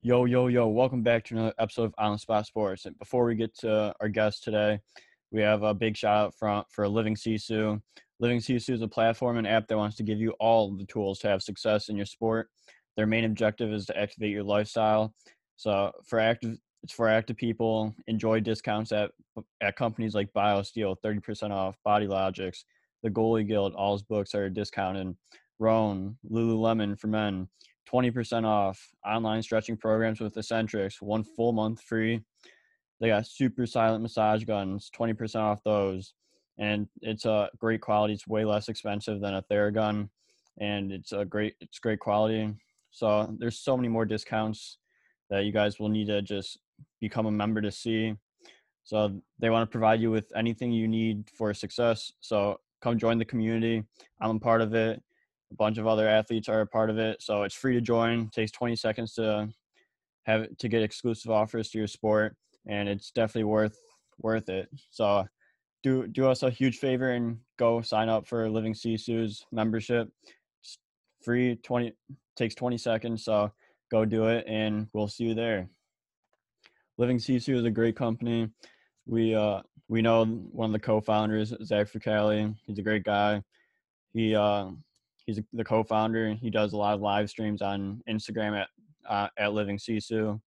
Yo, yo, yo, welcome back to another episode of On the Spot Sports. And before we get to our guest today, we have a big shout out for, for Living Sisu. Living Sisu is a platform and app that wants to give you all the tools to have success in your sport. Their main objective is to activate your lifestyle. So for active it's for active people. Enjoy discounts at at companies like BioSteel, 30% off, Body Logics, the Goalie Guild, all books are discounted. Rhone, Lululemon for men, 20% off. Online stretching programs with Eccentrics, one full month free. They got super silent massage guns, 20% off those. And it's a great quality. It's way less expensive than a Theragun. And it's a great it's great quality. So there's so many more discounts that you guys will need to just become a member to see. So they want to provide you with anything you need for success. So come join the community. I'm a part of it a bunch of other athletes are a part of it. So it's free to join. It takes 20 seconds to have to get exclusive offers to your sport, and it's definitely worth worth it. So do do us a huge favor and go sign up for Living Sisu's membership. It's free 20 takes 20 seconds. So go do it, and we'll see you there. Living Sisu is a great company. We uh we know one of the co-founders, Zach Fricali. He's a great guy. He uh he's the co-founder. He does a lot of live streams on Instagram at uh, at Living Sisu,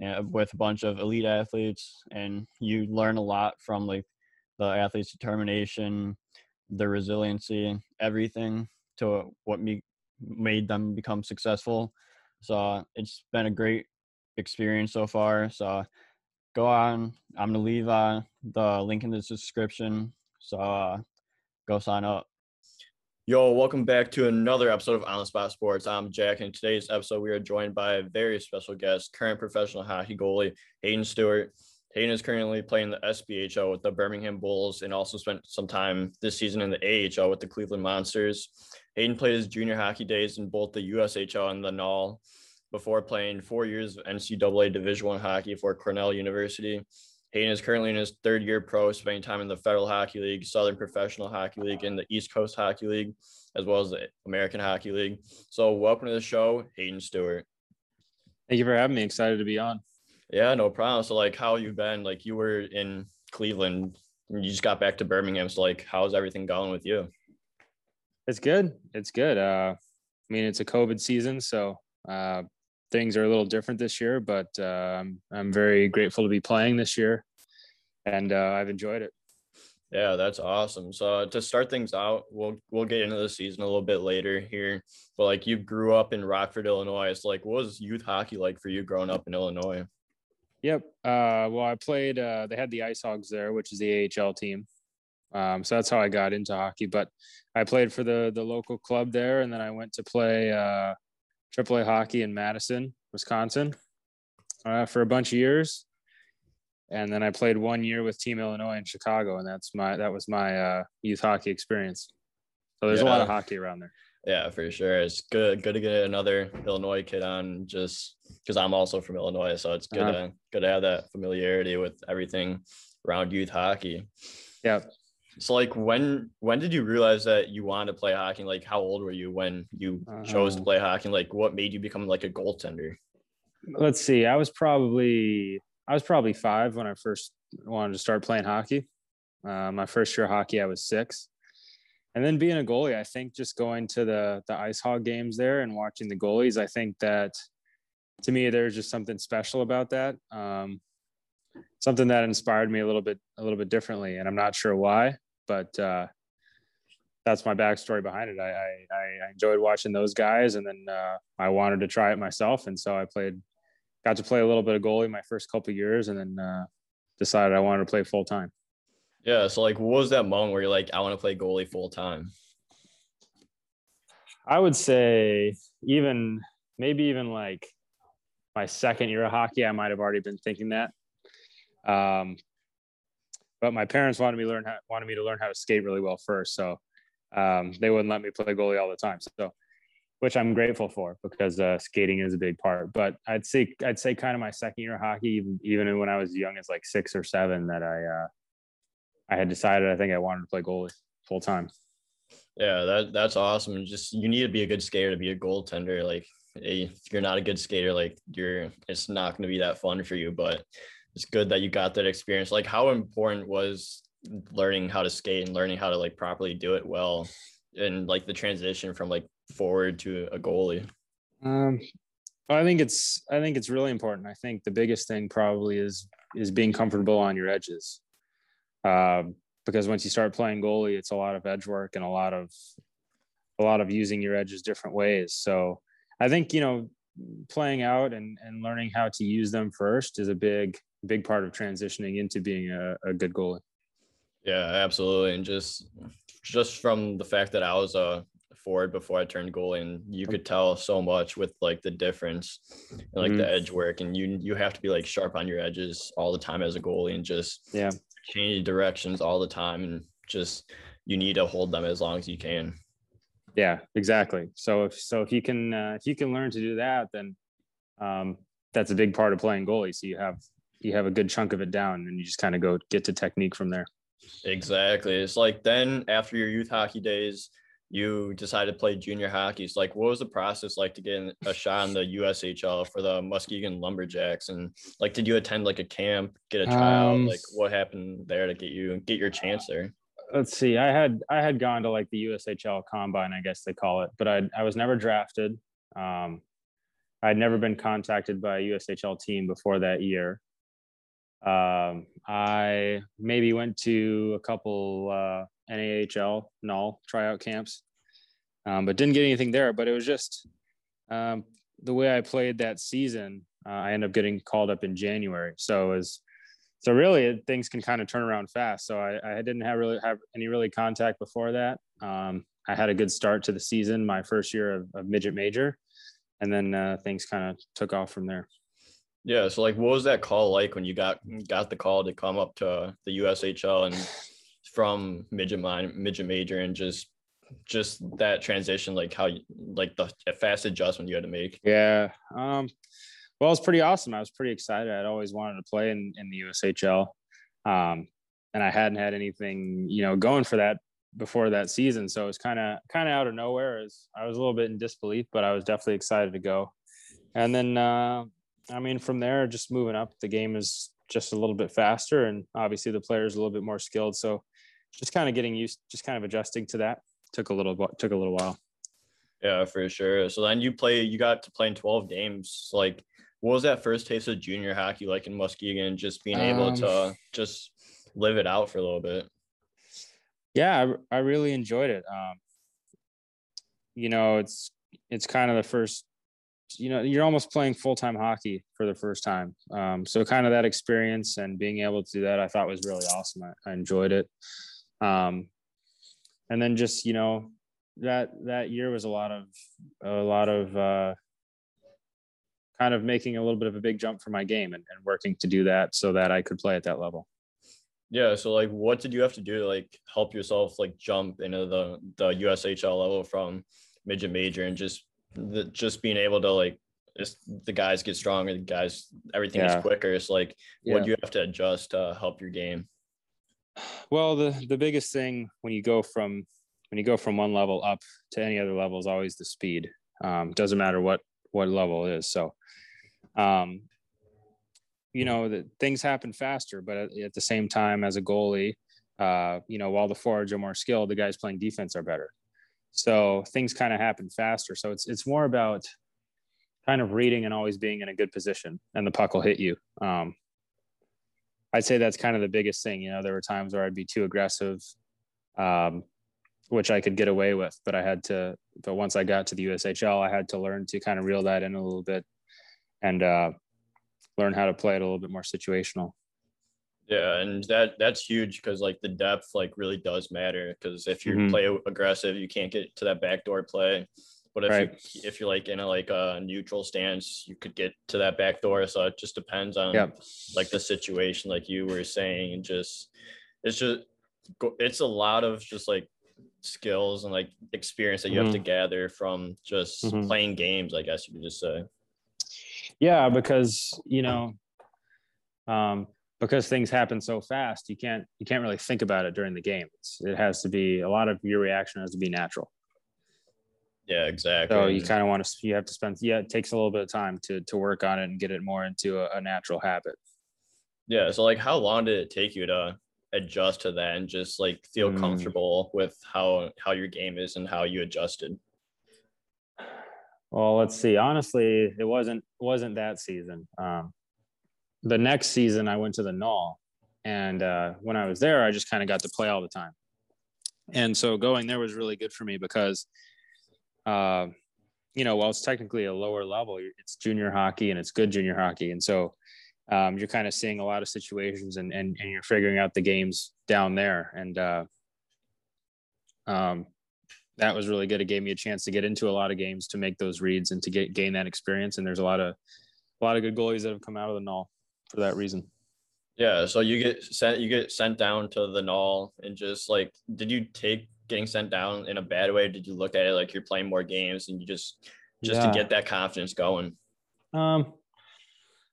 and with a bunch of elite athletes, and you learn a lot from like the athletes' determination, their resiliency, everything to what me made them become successful. So it's been a great experience so far. So go on. I'm gonna leave uh, the link in the description. So uh, go sign up. Yo, welcome back to another episode of On the Spot Sports. I'm Jack, and today's episode we are joined by a very special guest, current professional hockey goalie Hayden Stewart. Hayden is currently playing the SPHL with the Birmingham Bulls and also spent some time this season in the AHL with the Cleveland Monsters. Hayden played his junior hockey days in both the USHL and the NAHL before playing four years of NCAA Division One hockey for Cornell University Hayden is currently in his third year pro, spending time in the Federal Hockey League, Southern Professional Hockey League, and the East Coast Hockey League, as well as the American Hockey League. So, welcome to the show, Hayden Stewart. Thank you for having me. Excited to be on. Yeah, no problem. So, like, how you been? Like, you were in Cleveland, you just got back to Birmingham. So, like, how's everything going with you? It's good. It's good. Uh, I mean, it's a COVID season, so uh, things are a little different this year, but uh, I'm very grateful to be playing this year, and uh, I've enjoyed it. Yeah, that's awesome. So to start things out, we'll we'll get into the season a little bit later here. But like you grew up in Rockford, Illinois. It's like what was youth hockey like for you growing up in Illinois? Yep. Uh, well, I played. Uh, they had the Ice Hogs there, which is the AHL team. Um, so that's how I got into hockey. But I played for the the local club there, and then I went to play uh, AAA hockey in Madison, Wisconsin, uh, for a bunch of years, and then I played one year with Team Illinois in Chicago, and that's my that was my uh, youth hockey experience. So there's yeah. a lot of hockey around there. Yeah, for sure. It's good good to get another Illinois kid on, just because I'm also from Illinois, so it's good uh-huh. to good to have that familiarity with everything around youth hockey. Yeah. So like when when did you realize that you wanted to play hockey? Like how old were you when you chose to uh-huh. play hockey? Like what made you become like a goaltender? Let's see. I was probably I was probably five when I first wanted to start playing hockey. Uh, my first year of hockey, I was six, and then being a goalie, I think just going to the the ice hog games there and watching the goalies, I think that to me there's just something special about that. Um, something that inspired me a little bit a little bit differently, and I'm not sure why but uh, that's my backstory behind it. I, I, I enjoyed watching those guys, and then uh, I wanted to try it myself, and so I played, got to play a little bit of goalie my first couple years, and then uh, decided I wanted to play full time. Yeah. So, like, what was that moment where you're like, I want to play goalie full time? I would say even maybe even like my second year of hockey, I might have already been thinking that. Um, but my parents wanted me learn how, wanted me to learn how to skate really well first, so um, they wouldn't let me play goalie all the time. So, which I'm grateful for because uh, skating is a big part. But I'd say I'd say kind of my second year of hockey, even, even when I was young as like six or seven, that I uh, I had decided I think I wanted to play goalie full time. Yeah, that that's awesome. Just you need to be a good skater to be a goaltender. Like if you're not a good skater, like you're, it's not going to be that fun for you. But it's good that you got that experience. Like, how important was learning how to skate and learning how to like properly do it well, and like the transition from like forward to a goalie? Um, I think it's I think it's really important. I think the biggest thing probably is is being comfortable on your edges. Um, because once you start playing goalie, it's a lot of edge work and a lot of a lot of using your edges different ways. So I think you know playing out and and learning how to use them first is a big big part of transitioning into being a, a good goalie. Yeah, absolutely, and just just from the fact that I was a forward before I turned goalie, and you could tell so much with like the difference, and, like mm-hmm. the edge work, and you you have to be like sharp on your edges all the time as a goalie, and just yeah change directions all the time, and just you need to hold them as long as you can. Yeah, exactly. So if so if you can uh, if you can learn to do that, then um, that's a big part of playing goalie. So you have you have a good chunk of it down, and you just kind of go get to technique from there. Exactly. It's like then after your youth hockey days, you decided to play junior hockey. It's like, what was the process like to get a shot in the USHL for the Muskegon Lumberjacks? And like, did you attend like a camp, get a trial? Um, like, what happened there to get you get your chance there? Let's see. I had I had gone to like the USHL combine, I guess they call it, but I I was never drafted. Um, I'd never been contacted by a USHL team before that year. Um, I maybe went to a couple uh, NAHL null tryout camps, um, but didn't get anything there. But it was just um, the way I played that season. Uh, I ended up getting called up in January, so it was so really things can kind of turn around fast. So I, I didn't have really have any really contact before that. Um, I had a good start to the season, my first year of, of midget major, and then uh, things kind of took off from there. Yeah. So like, what was that call like when you got got the call to come up to the USHL and from midget minor, midget major, and just just that transition, like how like the fast adjustment you had to make. Yeah. Um. Well, it was pretty awesome. I was pretty excited. I'd always wanted to play in in the USHL, um, and I hadn't had anything you know going for that before that season. So it was kind of kind of out of nowhere. As I was a little bit in disbelief, but I was definitely excited to go. And then uh, I mean, from there, just moving up, the game is just a little bit faster, and obviously the players a little bit more skilled. So, just kind of getting used, just kind of adjusting to that took a little took a little while. Yeah, for sure. So then you play, you got to play in twelve games. Like, what was that first taste of junior hockey like in Muskegon? Just being able um, to just live it out for a little bit. Yeah, I, I really enjoyed it. Um, you know, it's it's kind of the first you know you're almost playing full-time hockey for the first time. Um, so kind of that experience and being able to do that i thought was really awesome. I, I enjoyed it. Um, and then just you know that that year was a lot of a lot of uh, kind of making a little bit of a big jump for my game and, and working to do that so that i could play at that level. Yeah so like what did you have to do to like help yourself like jump into the the ushl level from midget major and just the, just being able to like just the guys get stronger, the guys everything yeah. is quicker. It's like yeah. what do you have to adjust to help your game? Well, the the biggest thing when you go from when you go from one level up to any other level is always the speed. Um, doesn't matter what what level it is. So, um, you know, things happen faster, but at, at, the same time, as a goalie, uh, you know, while the forwards are more skilled, the guys playing defense are better. So things kind of happen faster. So it's it's more about kind of reading and always being in a good position, and the puck will hit you. Um, I'd say that's kind of the biggest thing. You know, there were times where I'd be too aggressive, um, which I could get away with, but I had to. But once I got to the USHL, I had to learn to kind of reel that in a little bit, and uh, learn how to play it a little bit more situational. Yeah, and that that's huge because like the depth like really does matter because if you mm-hmm. play aggressive, you can't get to that backdoor play. But if right. you if you're like in a like a neutral stance, you could get to that back door. So it just depends on like the situation, like you were saying, and just it's just it's a lot of just like skills and like experience that you mm-hmm. have to mm-hmm. gather from just mm-hmm. playing games, I guess you could just say. Yeah, because you know, um, because things happen so fast you can't you can't really think about it during the game it's, it has to be a lot of your reaction has to be natural Yeah, exactly. So you kind of want to you have to spend yeah, it takes a little bit of time to to work on it and get it more into a, a natural habit. Yeah. So like how long did it take you to adjust to that and just like feel Mm. comfortable with how how your game is and how you adjusted? Well, let's see. Honestly, it wasn't wasn't that season. Um, the next season, I went to the Null, and uh, when I was there, I just kind of got to play all the time. And so going there was really good for me because, uh, you know, while it's technically a lower level, it's junior hockey and it's good junior hockey, and so um, you're kind of seeing a lot of situations and, and and you're figuring out the games down there. And uh, um, that was really good. It gave me a chance to get into a lot of games to make those reads and to get gain that experience. And there's a lot of a lot of good goalies that have come out of the null for that reason. Yeah. So you get sent you get sent down to the null and just like did you take getting sent down in a bad way? Did you look at it like you're playing more games and you just just Yeah. to get that confidence going? Um,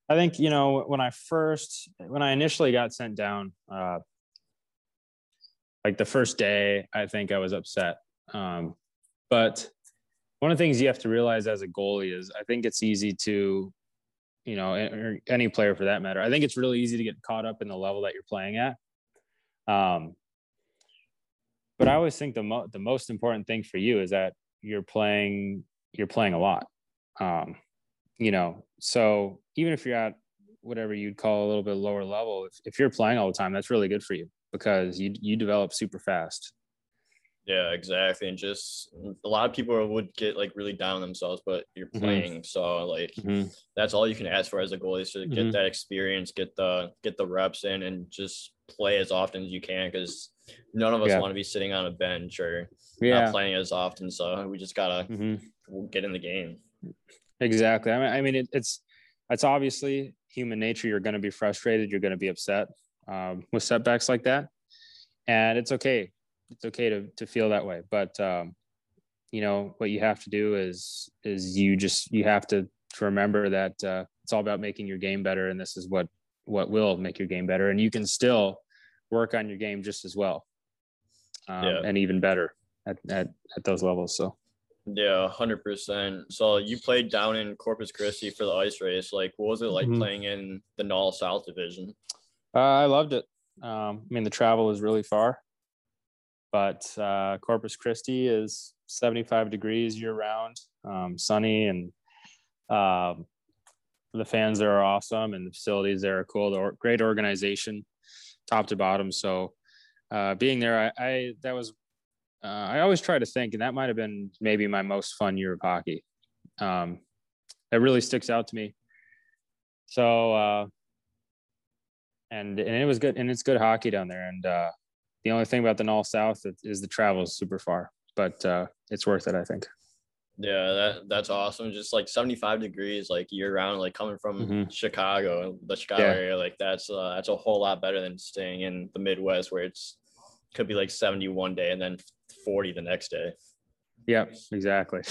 I think you know when I first when I initially got sent down, uh, like the first day, I think I was upset. Um, but one of the things you have to realize as a goalie is I think it's easy to, you know, or any player for that matter. I think it's really easy to get caught up in the level that you're playing at. Um, but I always think the mo- the most important thing for you is that you're playing you're playing a lot. Um, you know, so even if you're at whatever you'd call a little bit lower level, if, if you're playing all the time, that's really good for you because you you develop super fast. Yeah, exactly. And just a lot of people would get like really down on themselves, but you're Mhm. playing. So like that's all you can ask for as a goalie is to get Mhm. that experience, get the get the reps in and just play as often as you can because none of us Yeah. want to be sitting on a bench or Yeah, not playing as often. So we just gotta Mhm. get in the game. exactly. I mean, I mean, it, it's it's obviously human nature. You're going to be frustrated. You're going to be upset um, with setbacks like that, and it's okay. It's okay to to feel that way. But um, you know what you have to do is is you just you have to to remember that uh, it's all about making your game better, and this is what what will make your game better, and you can still work on your game just as well, um, Yeah. and even better at, at at those levels. So. Yeah, hundred percent. So you played down in Corpus Christi for the IceRays. Like, what was it like Mhm. playing in the Null South Division? Uh, I loved it. Um, I mean, the travel is really far, but uh, Corpus Christi is 75 degrees year round, um, sunny, and um, the fans there are awesome, and the facilities there are cool. The great organization, top to bottom. So, uh, being there, I, I that was uh, I always try to think, and that might have been maybe my most fun year of hockey. Um, it really sticks out to me. So. Uh, and and it was good and it's good hockey down there and uh the only thing about the Null South is, the travel is super far but uh it's worth it i think Yeah, that that's awesome. Just like 75 degrees, like year round, like coming from Mhm. Chicago, the Chicago Yeah. area, like that's uh, that's a whole lot better than staying in the Midwest where it's could be like 70 one day and then 40 the next day. yeah exactly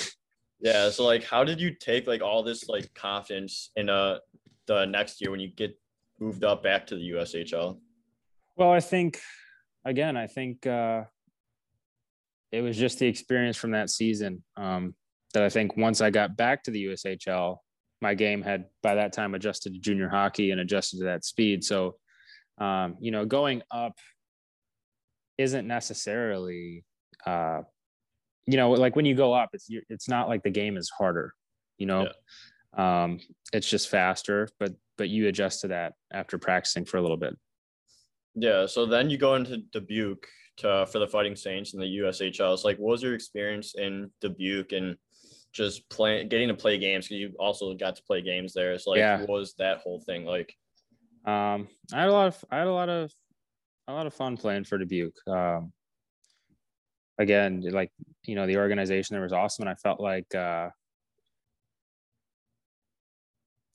Yeah. So like, how did you take like all this like confidence in uh the next year when you get moved up back to the USHL? well i think again i think uh it was just the experience from that season um that i think once i got back to the ushl my game had by that time adjusted to junior hockey and adjusted to that speed. So um you know going up isn't necessarily uh you know like when you go up it's it's not like the game is harder you know? Um it's just faster but but you adjust to that after practicing for a little bit Yeah. So then you go into Dubuque to for the Fighting Saints in the USHL. So like, what was your experience in Dubuque and just playing, getting to play games? Because you also got to play games there. So like, Yeah. what was that whole thing like? um i had a lot of i had a lot of a lot of fun playing for dubuque um again like you know the organization there was awesome and i felt like uh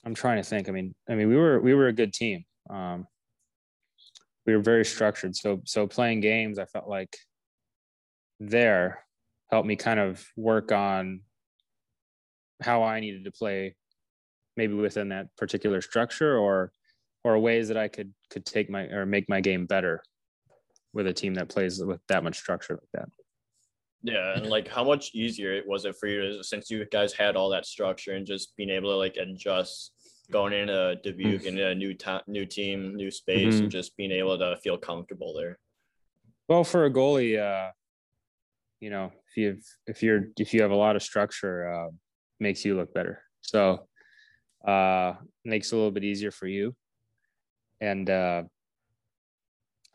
i'm trying to think i mean i mean we were we were a good team um we were very structured so so playing games i felt like there helped me kind of work on how i needed to play maybe within that particular structure or or ways that I could could take my or make my game better with a team that plays with that much structure like that. Yeah, and like how much easier was it for you to, since you guys had all that structure and just being able to like adjust going into Dubuque and a new new team, new space, Mhm. and just being able to feel comfortable there. Well, for a goalie, uh, you know, if you if you're if you have a lot of structure, uh, makes you look better. So uh, makes it a little bit easier for you. And uh,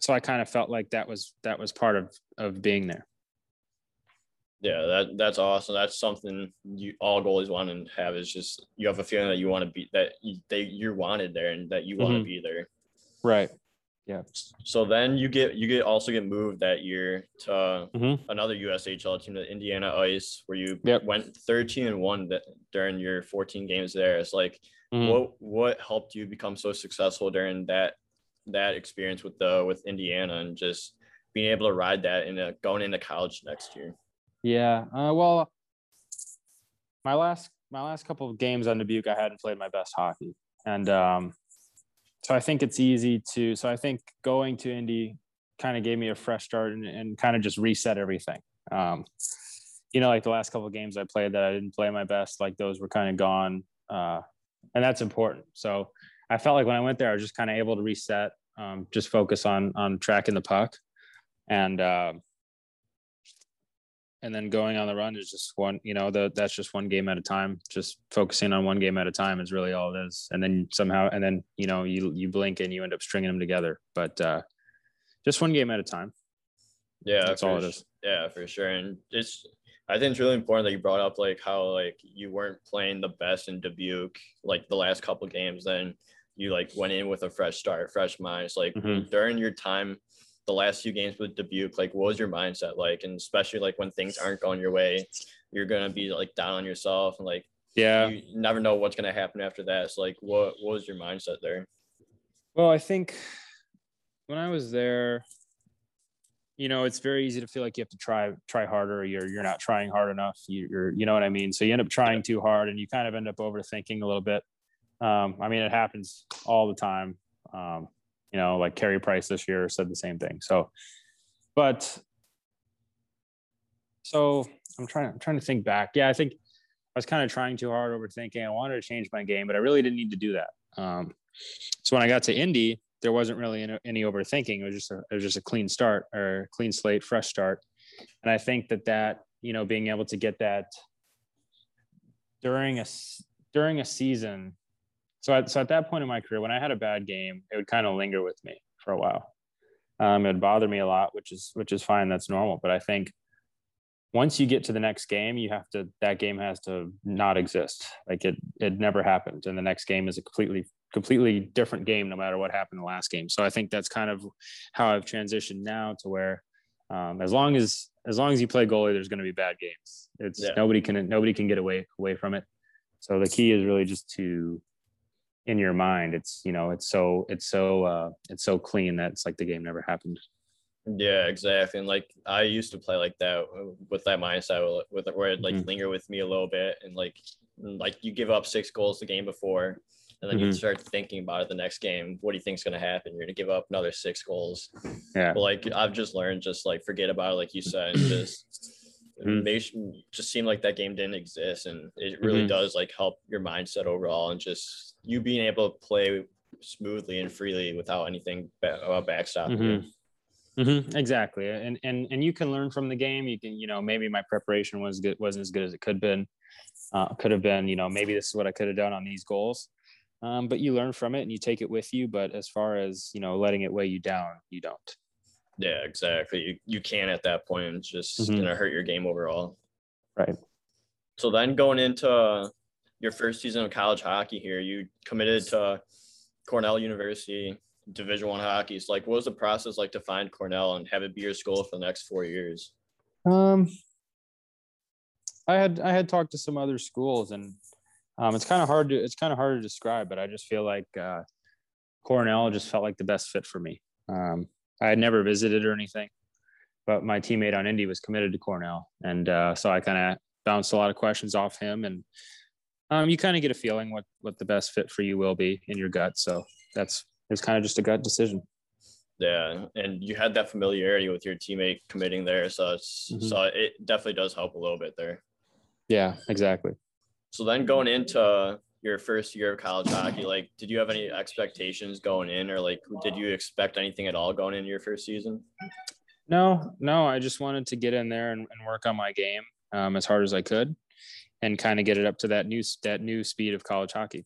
so I kind of felt like that was that was part of of being there. Yeah, that that's awesome. That's something you all goalies want to have is just you have a feeling that you want to be that you, they you're wanted there and that you want to Mhm. be there. Right. Yeah. So then you get you get also get moved that year to Mhm. another USHL team, the Indiana Ice, where you Yep. went 13 and one that during your 14 games there. It's like Mhm. what what helped you become so successful during that that experience with the with Indiana and just being able to ride that in going into college next year. Yeah. Uh, well, my last my last couple of games on Dubuque, I hadn't played my best hockey, and um, so I think it's easy to. So I think going to Indy kind of gave me a fresh start and, and kind of just reset everything. Um, you know, like the last couple of games I played that I didn't play my best, like those were kind of gone, uh, and that's important. So I felt like when I went there, I was just kind of able to reset, um, just focus on on tracking the puck, and. Um, and then going on the run is just one you know the, that's just one game at a time just focusing on one game at a time is really all it is and then somehow and then you know you you blink and you end up stringing them together but uh just one game at a time Yeah, That's all it su- Yeah, for sure. And it's I think it's really important that you brought up like how like you weren't playing the best in Dubuque like the last couple games. Then you like went in with a fresh start, fresh mind. It's like Mhm. during your time, the last few games with Dubuque, like what was your mindset like? And especially like when things aren't going your way, you're gonna be like down on yourself and like yeah. you never know what's gonna happen after that. So like what what was your mindset there? well i think when i was there you know it's very easy to feel like you have to try try harder. You're you're not trying hard enough. You, you're you know what i mean? So you end up trying too hard and you kind of end up overthinking a little bit. Um, i mean it happens all the time. Um, you know like Carey price this year said the same thing so but so i'm trying i'm trying to think back yeah i think i was kind of trying too hard overthinking i wanted to change my game but i really didn't need to do that um, so when i got to indy there wasn't really any, any overthinking. It was just a, it was just a clean start or clean slate, fresh start. And I think that that, you know, being able to get that during a during a season. So at, so at that point in my career, when I had a bad game, it would kind of linger with me for a while. Um, it would bother me a lot, which is, which is fine. That's normal. But I think once you get to the next game, you have to, that game has to not exist. Like it, it never happened. And the next game is a completely completely different game no matter what happened in the last game. So I think that's kind of how I've transitioned now to where um, as long as as long as you play goalie, there's going to be bad games. It's Yeah. nobody can nobody can get away away from it. So the key is really just to in your mind. It's you know it's so it's so uh, it's so clean that it's like the game never happened. Yeah, exactly. And like I used to play like that uh, with that mindset with where it like Mhm. linger with me a little bit and like like you give up six goals the game before and then you Mhm. start thinking about it the next game. What do you think's gonna happen? You're gonna give up another six goals. Yeah. But like I've just learned just like forget about it like you said and just Mhm. make just seem like that game didn't exist and it really Mhm. does like help your mindset overall and just you being able to play smoothly and freely without anything ba- uh, backstopping you. Mhm, Exactly, and and and you can learn from the game. You can, you know, maybe my preparation was good, wasn't as good as it could have been. Uh, could have been, you know, maybe this is what I could have done on these goals. Um, but you learn from it and you take it with you. But as far as you know, letting it weigh you down, you don't. Yeah, exactly. You you can at that point. It's just Mhm. gonna hurt your game overall. Right. So then going into uh, your first season of college hockey here, you committed to Cornell University Division One hockey. So like, what was the process like to find Cornell and have it be your school for the next four years? Um, I had I had talked to some other schools, and um, it's kind of hard to it's kind of hard to describe, but I just feel like uh, Cornell just felt like the best fit for me. Um, I had never visited or anything, but my teammate on Indy was committed to Cornell, and uh, so I kind of bounced a lot of questions off him, and um, you kind of get a feeling what what the best fit for you will be in your gut. So that's it's kind of just a gut decision. Yeah, and you had that familiarity with your teammate committing there, so it's mm-hmm. so it definitely does help a little bit there. Yeah, exactly. So then going into your first year of college hockey, like did you have any expectations going in or like did you expect anything at all going into your first season? No, no, I just wanted to get in there and, and work on my game um, as hard as I could and kind of get it up to that new that new speed of college hockey.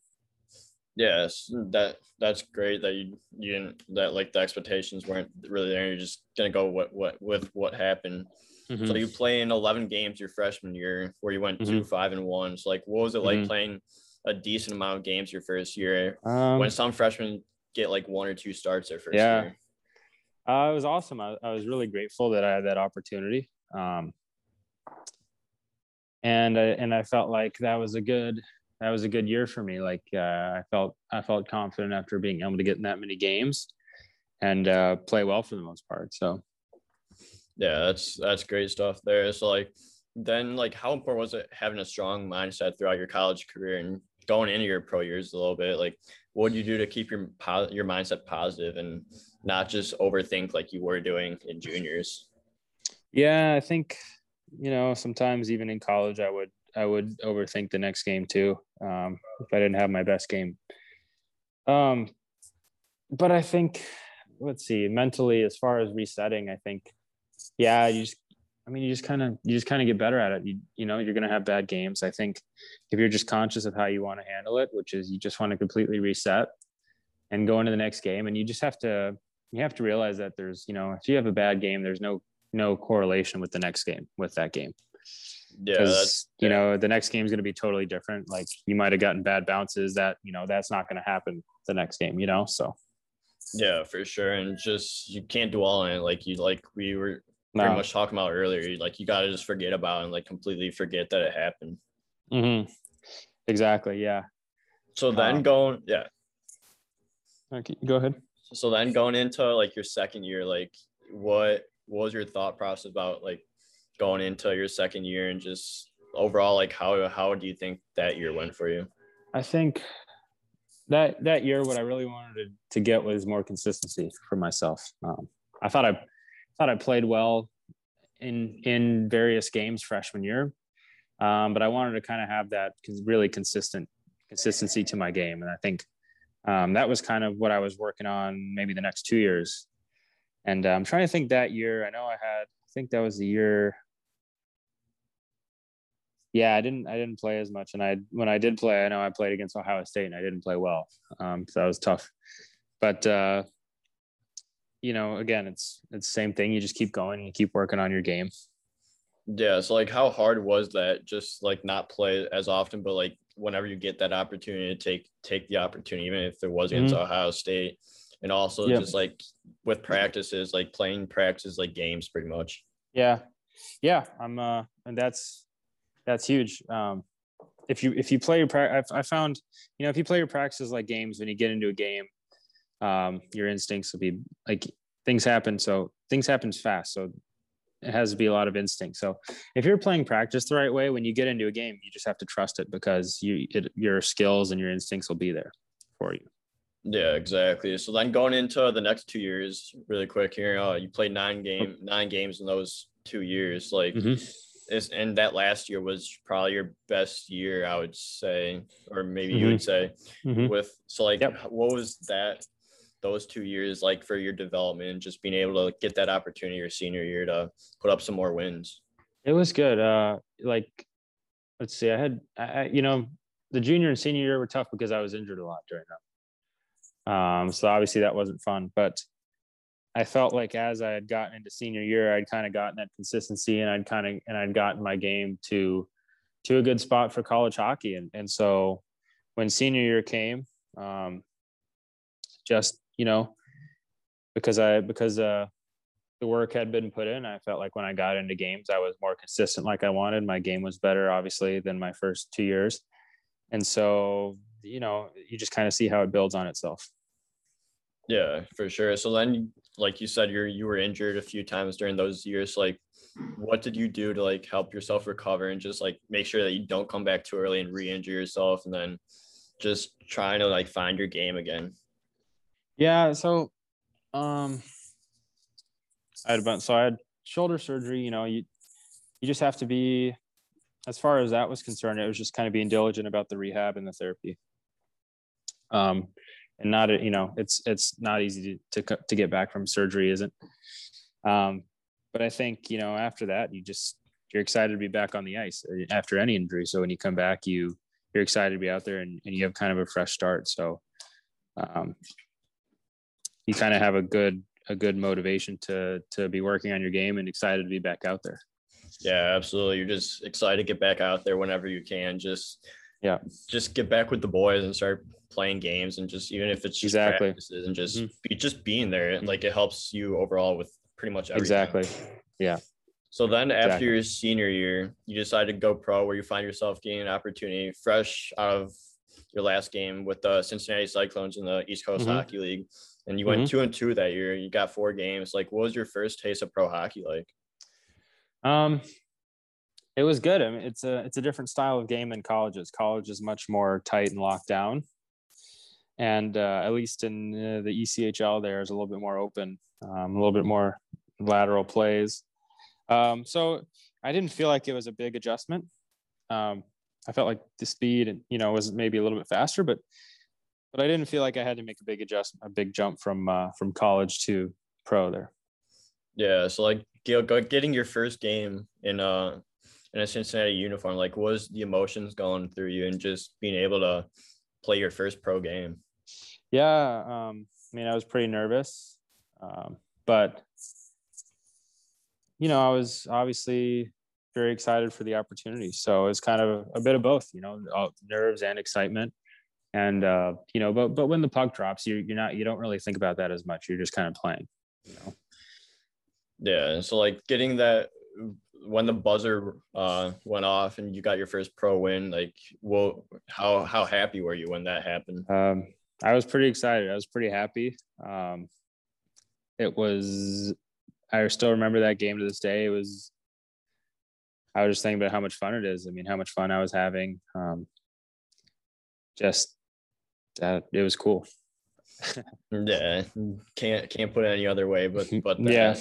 Yes, that that's great that you you didn't that like the expectations weren't really there. You're just gonna go what what with what happened. Mm-hmm. So you play in 11 games your freshman year, where you went mm-hmm. two five and one. So like, what was it like mm-hmm. playing a decent amount of games your first year um, when some freshmen get like one or two starts their first yeah. year? Uh, it was awesome. I, I was really grateful that I had that opportunity. Um, and I, and I felt like that was a good that was a good year for me. Like uh, I felt I felt confident after being able to get in that many games and uh, play well for the most part. So yeah, that's that's great stuff there. So like then like how important was it having a strong mindset throughout your college career and going into your pro years a little bit? Like what do you do to keep your your mindset positive and not just overthink like you were doing in juniors? Yeah, I think you know sometimes even in college I would I would overthink the next game too um, if I didn't have my best game. Um, but I think let's see mentally as far as resetting, I think yeah, you just I mean you just kind of you just kind of get better at it. You you know you're gonna have bad games. I think if you're just conscious of how you want to handle it, which is you just want to completely reset and go into the next game, and you just have to you have to realize that there's you know if you have a bad game, there's no no correlation with the next game with that game. Yeah you know the next game is going to be totally different. Like you might have gotten bad bounces that you know that's not going to happen the next game you know so. Yeah for sure and just you can't dwell on it like you like we were pretty much talking about earlier like you got to just forget about and like completely forget that it happened. Mm-hmm. exactly yeah. So then um, going yeah. okay go ahead. So then going into like your second year like what, what was your thought process about like going into your second year and just overall like how how do you think that year went for you? I think that that year what i really wanted to, get was more consistency for myself. Um, i thought i thought i played well in in various games freshman year um, but i wanted to kind of have that really consistent consistency to my game. And i think um, that was kind of what i was working on maybe the next two years and uh, i'm trying to think that year i know i had i think that was the year yeah, I didn't I didn't play as much, and I when I did play, I know I played against Ohio State, and I didn't play well, um, so that was tough. But uh, you know, again, it's it's the same thing. You just keep going, you keep working on your game. Yeah, so like, how hard was that? Just like not play as often, but like whenever you get that opportunity to take take the opportunity, even if it was against mm-hmm. Ohio State, and also yep. just like with practices, like playing practices like games, pretty much. Yeah, yeah, I'm uh, and that's that's huge. Um, if you if you play your practice, I found you know if you play your practices like games, when you get into a game, um, your instincts will be like things happen. So things happens fast. So it has to be a lot of instinct. So if you're playing practice the right way, when you get into a game, you just have to trust it because you it, your skills and your instincts will be there for you. Yeah, exactly. So then going into the next two years, really quick here, uh, you played nine game nine games in those two years. Like, mm-hmm is and that last year was probably your best year, I would say, or maybe mm-hmm. you would say, mm-hmm. with so like yep. what was that those two years like for your development, just being able to get that opportunity your senior year to put up some more wins? It was good. Uh, like let's see, I had I, you know the junior and senior year were tough because I was injured a lot during them. Um, so obviously that wasn't fun, but I felt like as I had gotten into senior year, I'd kind of gotten that consistency and I'd kind of and I'd gotten my game to to a good spot for college hockey. And and so when senior year came, um, just you know, because I because uh the work had been put in, I felt like when I got into games, I was more consistent like I wanted. My game was better, obviously, than my first two years. And so, you know, you just kind of see how it builds on itself. Yeah, for sure. So then, like you said, you're you were injured a few times during those years. Like, what did you do to like help yourself recover and just like make sure that you don't come back too early and re-injure yourself, and then just trying to like find your game again? Yeah. So, um, I had bunch. So I had shoulder surgery. You know, you you just have to be, as far as that was concerned, it was just kind of being diligent about the rehab and the therapy. Um, and not you know, it's it's not easy to to, to get back from surgery, isn't? Um, but I think you know after that, you just you're excited to be back on the ice uh, after any injury. So when you come back, you you're excited to be out there and, and you have kind of a fresh start. So um, you kind of have a good a good motivation to to be working on your game and excited to be back out there. Yeah, absolutely. You're just excited to get back out there whenever you can. Just yeah, just get back with the boys and start playing games and just even if it's just exactly. practices and just mm-hmm. be just being there. Mm-hmm. Like it helps you overall with pretty much everything. Exactly. Yeah. So then after exactly. your senior year, you decide to go pro where you find yourself getting an opportunity fresh out of your last game with the Cincinnati Cyclones in the East Coast mm-hmm. Hockey League. And you went mm-hmm. two and two that year. You got four games. Like, what was your first taste of pro hockey like? Um, it was good. I mean, it's a it's a different style of game than colleges. College is much more tight and locked down, and uh, at least in uh, the ECHL, there is a little bit more open, um, a little bit more lateral plays. Um, so I didn't feel like it was a big adjustment. Um, I felt like the speed and you know was maybe a little bit faster, but but I didn't feel like I had to make a big adjustment, a big jump from uh, from college to pro there. Yeah, so like getting your first game in uh, in a Cincinnati uniform, like was the emotions going through you and just being able to play your first pro game? Yeah, um, I mean, I was pretty nervous, um, but you know, I was obviously very excited for the opportunity. So it's kind of a bit of both, you know, nerves and excitement. And uh, you know, but but when the puck drops, you're you're not you don't really think about that as much. You're just kind of playing, you know. Yeah. So like getting that when the buzzer uh, went off and you got your first pro win, like, well, how how happy were you when that happened? Um, I was pretty excited. I was pretty happy. Um, it was I still remember that game to this day. It was, I was just thinking about how much fun it is. I mean, how much fun I was having. Um, just that it was cool. yeah, can't can't put it any other way. But but yeah,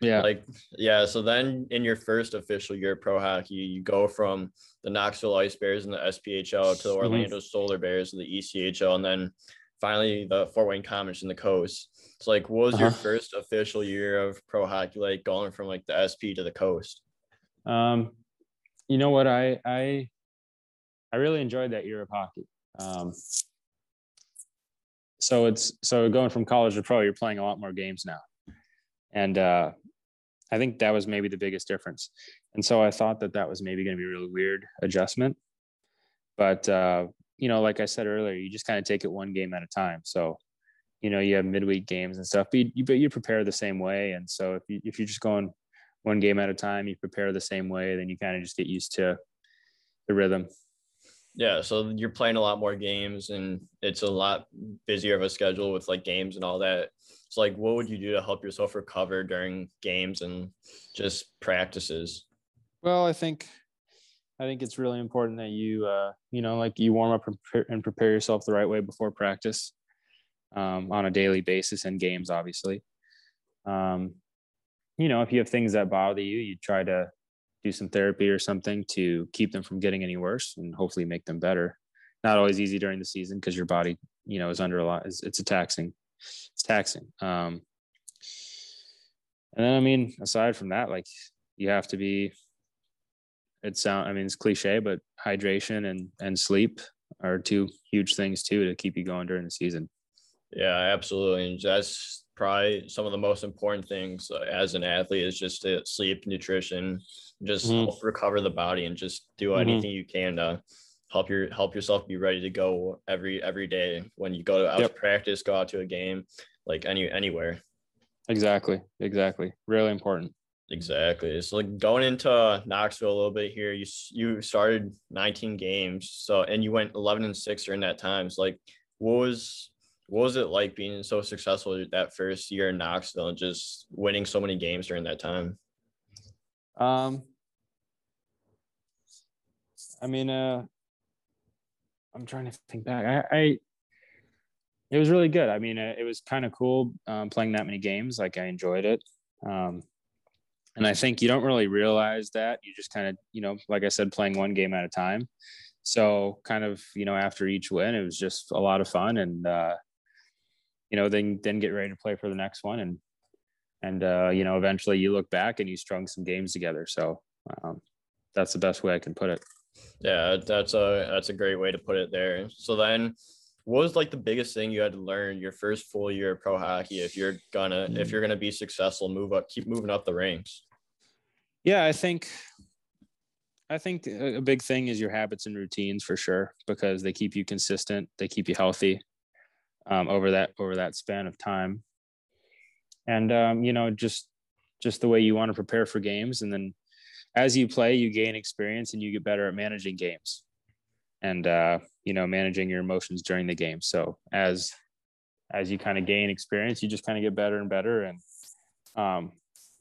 yeah, like yeah. So then, in your first official year of pro hockey, you go from the Knoxville Ice Bears and the SPHL to the mm-hmm. Orlando mm-hmm. Solar Bears and the ECHL, and then finally the Fort Wayne Komets in the Coast. So like what was uh-huh. your first official year of pro hockey like going from like the SP to the coast? Um you know what I I I really enjoyed that year of hockey. Um so it's so going from college to pro, you're playing a lot more games now. And uh I think that was maybe the biggest difference. And so I thought that that was maybe going to be a really weird adjustment. But uh, you know, like I said earlier, you just kind of take it one game at a time. So you know you have midweek games and stuff but you, but you prepare the same way and so if you if you're just going one game at a time you prepare the same way then you kind of just get used to the rhythm yeah so you're playing a lot more games and it's a lot busier of a schedule with like games and all that so like what would you do to help yourself recover during games and just practices well i think i think it's really important that you uh you know like you warm up and prepare, yourself the right way before practice um, on a daily basis and games, obviously. Um, you know, if you have things that bother you, you try to do some therapy or something to keep them from getting any worse and hopefully make them better. Not always easy during the season because your body, you know, is under a lot. It's, it's a taxing. It's taxing. Um, and then, I mean, aside from that, like you have to be. It sound. I mean, it's cliche, but hydration and and sleep are two huge things too to keep you going during the season. Yeah, absolutely. And that's probably some of the most important things uh, as an athlete is just to sleep, nutrition, just mm-hmm. recover the body and just do mm-hmm. anything you can to help your help yourself be ready to go every every day when you go out yep. to practice, go out to a game, like any anywhere. Exactly. Exactly. Really important. Exactly. So like going into Knoxville a little bit here, you you started 19 games, so and you went 11 and six during that time. So like, what was what was it like being so successful that first year in Knoxville and just winning so many games during that time? Um, I mean, uh, I'm trying to think back. I, I it was really good. I mean, uh, it was kind of cool um, playing that many games. Like I enjoyed it. Um, and I think you don't really realize that. You just kind of, you know, like I said, playing one game at a time. So kind of, you know, after each win, it was just a lot of fun and, uh, you know, then, then get ready to play for the next one. And, and, uh, you know, eventually you look back and you strung some games together. So, um, that's the best way I can put it. Yeah, that's a, that's a great way to put it there. So then what was like the biggest thing you had to learn your first full year of pro hockey if you're gonna if you're gonna be successful move up keep moving up the ranks? Yeah, I think I think a big thing is your habits and routines for sure because they keep you consistent, they keep you healthy um, over that over that span of time, and um, you know just just the way you want to prepare for games, and then as you play, you gain experience and you get better at managing games, and uh, you know managing your emotions during the game. So as as you kind of gain experience, you just kind of get better and better, and um,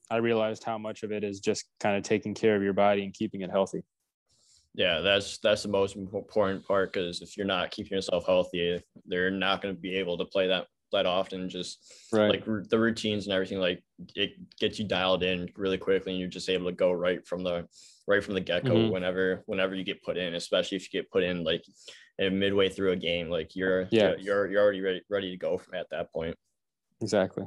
I realized how much of it is just kind of taking care of your body and keeping it healthy. Yeah, that's that's the most important part because if you're not keeping yourself healthy, they're not going to be able to play that that often. Just right. like r- the routines and everything, like it gets you dialed in really quickly, and you're just able to go right from the right from the get go mm-hmm. whenever whenever you get put in. Especially if you get put in like midway through a game, like you're yeah you're you're already ready ready to go from at that point. Exactly.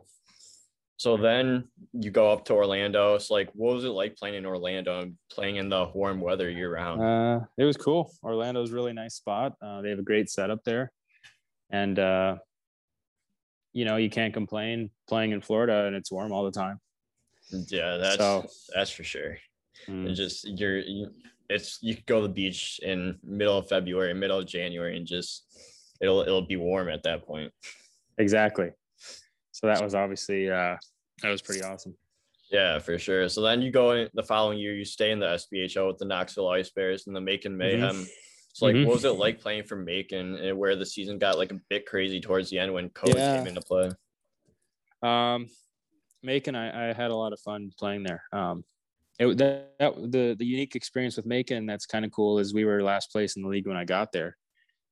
So then you go up to Orlando. It's like, what was it like playing in Orlando and playing in the warm weather year round? Uh, it was cool. Orlando's really nice spot. Uh, they have a great setup there, and uh, you know you can't complain playing in Florida and it's warm all the time. Yeah, that's so, that's for sure. Mm. And just you're, you, it's you could go to the beach in middle of February, middle of January, and just it'll it'll be warm at that point. Exactly so that was obviously uh, that was pretty awesome. Yeah, for sure. So then you go in the following year, you stay in the SPHL with the Knoxville Ice Bears and the Macon mm-hmm. Mayhem. Mm-hmm. So like, mm-hmm. what was it like playing for Macon and where the season got like a bit crazy towards the end when COVID yeah. came into play? Um, Macon, I, I had a lot of fun playing there. Um, it, that, that the the unique experience with Macon that's kind of cool is we were last place in the league when I got there,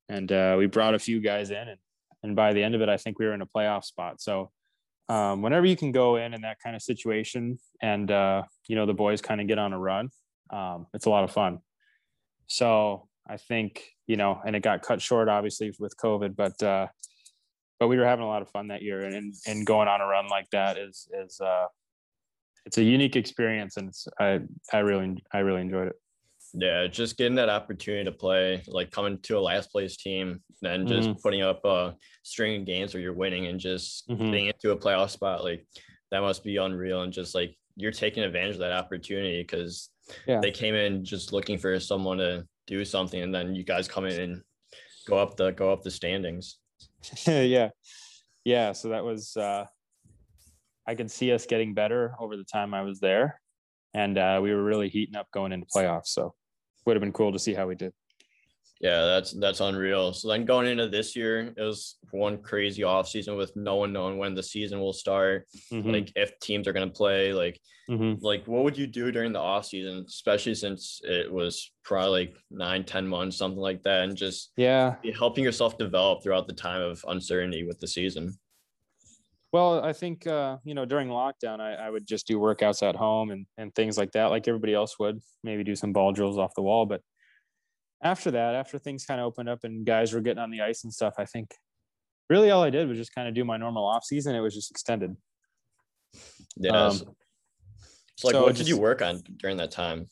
and uh, we brought a few guys in, and and by the end of it, I think we were in a playoff spot. So um, whenever you can go in in that kind of situation and uh, you know the boys kind of get on a run um, it's a lot of fun so i think you know and it got cut short obviously with covid but uh, but we were having a lot of fun that year and and going on a run like that is is uh, it's a unique experience and it's i i really i really enjoyed it yeah, just getting that opportunity to play, like coming to a last place team, then just mm-hmm. putting up a string of games where you're winning and just mm-hmm. being into a playoff spot, like that must be unreal. And just like you're taking advantage of that opportunity because yeah. they came in just looking for someone to do something, and then you guys come in and go up the go up the standings. yeah, yeah. So that was uh, I could see us getting better over the time I was there and uh, we were really heating up going into playoffs. So would have been cool to see how we did. Yeah, that's that's unreal. So then going into this year, it was one crazy off season with no one knowing when the season will start, mm-hmm. like if teams are gonna play. Like, mm-hmm. like what would you do during the off season, especially since it was probably like nine, ten months, something like that, and just yeah, helping yourself develop throughout the time of uncertainty with the season. Well, I think uh, you know during lockdown, I, I, would just do workouts at home and and things like that, like everybody else would. Maybe do some ball drills off the wall. But after that, after things kind of opened up and guys were getting on the ice and stuff, I think really all I did was just kind of do my normal off season. It was just extended. Yeah. Um, so, like, so what just, did you work on during that time?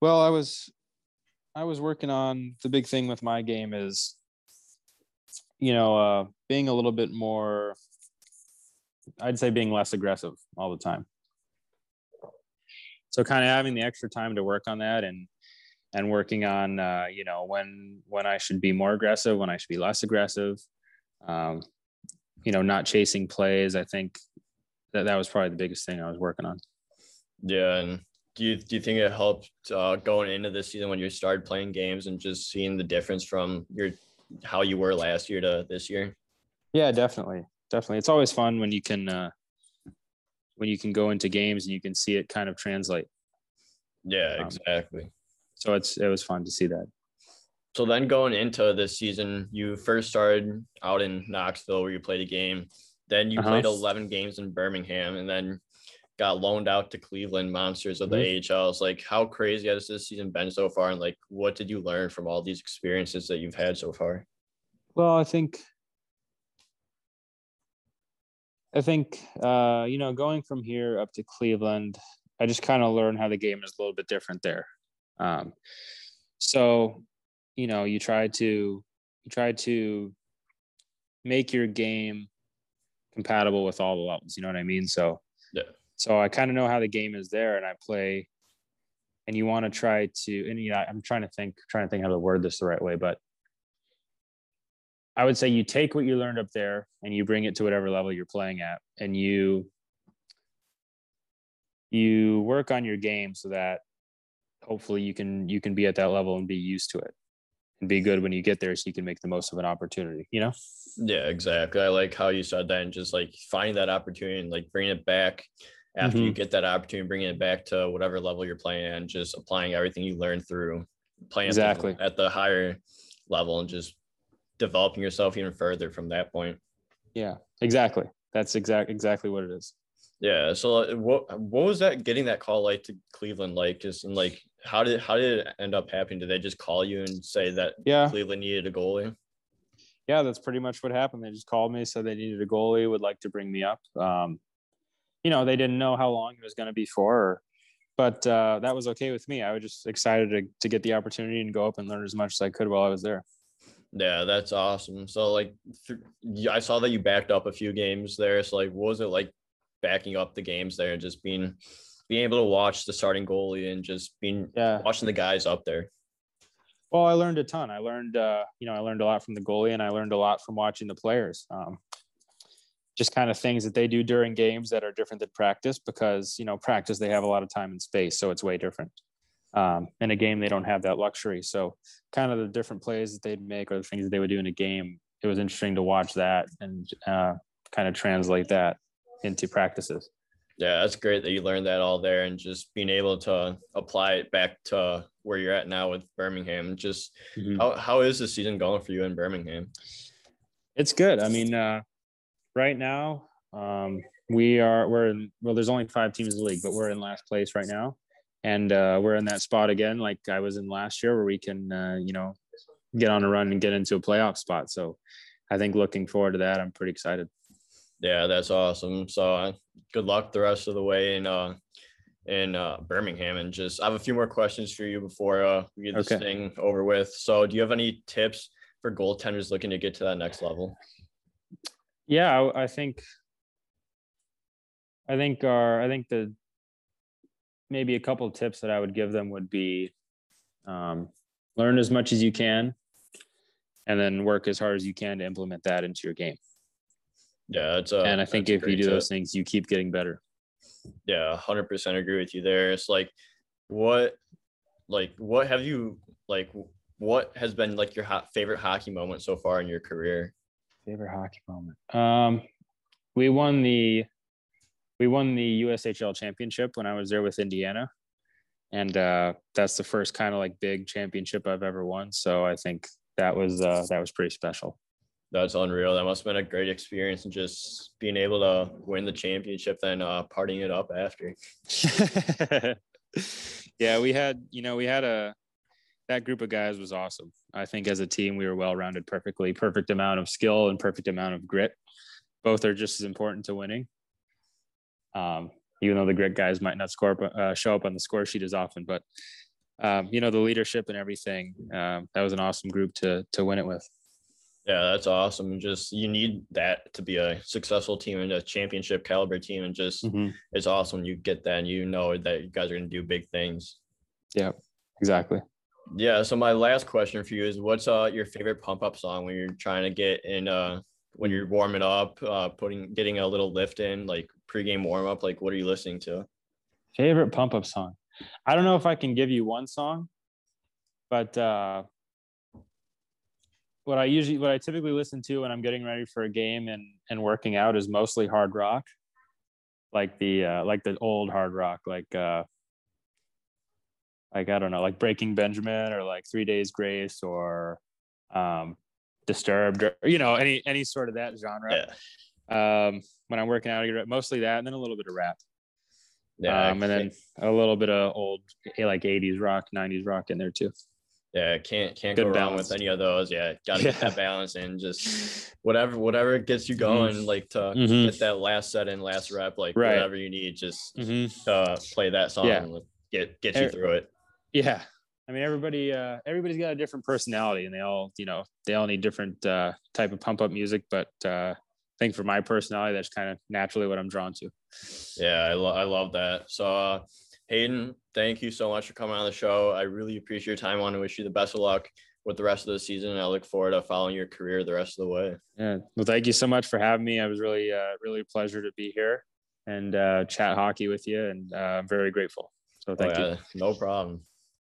Well, I was I was working on the big thing with my game is you know uh, being a little bit more I'd say being less aggressive all the time. So kind of having the extra time to work on that and and working on uh, you know when when I should be more aggressive, when I should be less aggressive. Um, you know, not chasing plays. I think that that was probably the biggest thing I was working on. Yeah, and do you do you think it helped uh, going into this season when you started playing games and just seeing the difference from your how you were last year to this year? Yeah, definitely definitely. It's always fun when you can uh, when you can go into games and you can see it kind of translate. Yeah, um, exactly. Um, so it's it was fun to see that. So then going into this season, you first started out in Knoxville where you played a game. Then you uh-huh. played 11 games in Birmingham, and then got loaned out to Cleveland Monsters of the mm-hmm. AHL. It's like how crazy has this season been so far, and like what did you learn from all these experiences that you've had so far? Well, I think I think uh, you know going from here up to Cleveland, I just kind of learned how the game is a little bit different there. Um, so you know you try to you try to make your game compatible with all the levels. You know what I mean? So yeah. So I kind of know how the game is there, and I play. And you want to try to, and you know, I'm trying to think, trying to think how to word this the right way, but I would say you take what you learned up there and you bring it to whatever level you're playing at, and you you work on your game so that hopefully you can you can be at that level and be used to it and be good when you get there so you can make the most of an opportunity you know yeah exactly i like how you said that and just like finding that opportunity and like bringing it back after mm-hmm. you get that opportunity bringing it back to whatever level you're playing and just applying everything you learned through playing exactly at the, at the higher level and just developing yourself even further from that point. Yeah, exactly. That's exact exactly what it is. Yeah. So uh, what what was that getting that call like to Cleveland like just and like how did how did it end up happening? Did they just call you and say that yeah Cleveland needed a goalie? Yeah, that's pretty much what happened. They just called me, said they needed a goalie, would like to bring me up. Um, you know, they didn't know how long it was going to be for, but uh, that was okay with me. I was just excited to, to get the opportunity and go up and learn as much as I could while I was there. Yeah, that's awesome. So like, th- I saw that you backed up a few games there. So like, what was it like backing up the games there and just being being able to watch the starting goalie and just being yeah. watching the guys up there? Well, I learned a ton. I learned, uh, you know, I learned a lot from the goalie, and I learned a lot from watching the players. Um, just kind of things that they do during games that are different than practice because you know practice they have a lot of time and space, so it's way different. Um, in a game, they don't have that luxury. So, kind of the different plays that they'd make or the things that they would do in a game, it was interesting to watch that and uh, kind of translate that into practices. Yeah, that's great that you learned that all there and just being able to apply it back to where you're at now with Birmingham. Just mm-hmm. how, how is the season going for you in Birmingham? It's good. I mean, uh, right now, um, we are, we're in, well, there's only five teams in the league, but we're in last place right now and uh, we're in that spot again, like I was in last year, where we can, uh, you know, get on a run and get into a playoff spot. So I think looking forward to that. I'm pretty excited. Yeah, that's awesome. So uh, good luck the rest of the way in uh, in uh, Birmingham. And just I have a few more questions for you before uh, we get this okay. thing over with. So do you have any tips for goaltenders looking to get to that next level? Yeah, I, I think I think our I think the maybe a couple of tips that I would give them would be um, learn as much as you can and then work as hard as you can to implement that into your game. Yeah, that's a, and I think if you do tip. those things, you keep getting better. Yeah, hundred percent agree with you there. It's like, what, like, what have you like? What has been like your hot, favorite hockey moment so far in your career? Favorite hockey moment. Um, we won the we won the USHL championship when I was there with Indiana. And uh, that's the first kind of like big championship I've ever won. So I think that was uh, that was pretty special. That's unreal. That must have been a great experience and just being able to win the championship, then uh, partying it up after. yeah, we had, you know, we had a that group of guys was awesome. I think as a team, we were well rounded perfectly, perfect amount of skill and perfect amount of grit. Both are just as important to winning. Um, even though the grit guys might not score uh, show up on the score sheet as often, but um, you know the leadership and everything. Um, that was an awesome group to to win it with. Yeah, that's awesome. Just you need that to be a successful team and a championship caliber team, and just mm-hmm. it's awesome you get that and you know that you guys are going to do big things. Yeah, exactly. Yeah. So my last question for you is, what's uh your favorite pump up song when you're trying to get in uh when you're warming up, uh putting getting a little lift in, like pregame warm up? Like, what are you listening to? Favorite pump up song? I don't know if I can give you one song, but uh, what I usually, what I typically listen to when I'm getting ready for a game and and working out is mostly hard rock, like the uh, like the old hard rock, like uh, like I don't know, like Breaking Benjamin or like Three Days Grace or um, Disturbed or you know any any sort of that genre. Yeah. Um, when I'm working out, I get mostly that, and then a little bit of rap. Yeah, um, and then a little bit of old like '80s rock, '90s rock in there too. Yeah, can't can't Good go balance. wrong with any of those. Yeah, gotta yeah. get that balance and just whatever whatever gets you mm-hmm. going, mm-hmm. like to mm-hmm. get that last set in, last rep, like right. whatever you need, just mm-hmm. to play that song, yeah. get get you through it. Yeah, I mean everybody uh, everybody's got a different personality, and they all you know they all need different uh, type of pump up music, but uh, I think for my personality, that's kind of naturally what I'm drawn to. Yeah, I, lo- I love that. So, uh, Hayden, thank you so much for coming on the show. I really appreciate your time. I want to wish you the best of luck with the rest of the season. And I look forward to following your career the rest of the way. Yeah. Well, thank you so much for having me. I was really, uh, really a pleasure to be here and uh, chat hockey with you. And uh, I'm very grateful. So thank oh, yeah. you. No problem.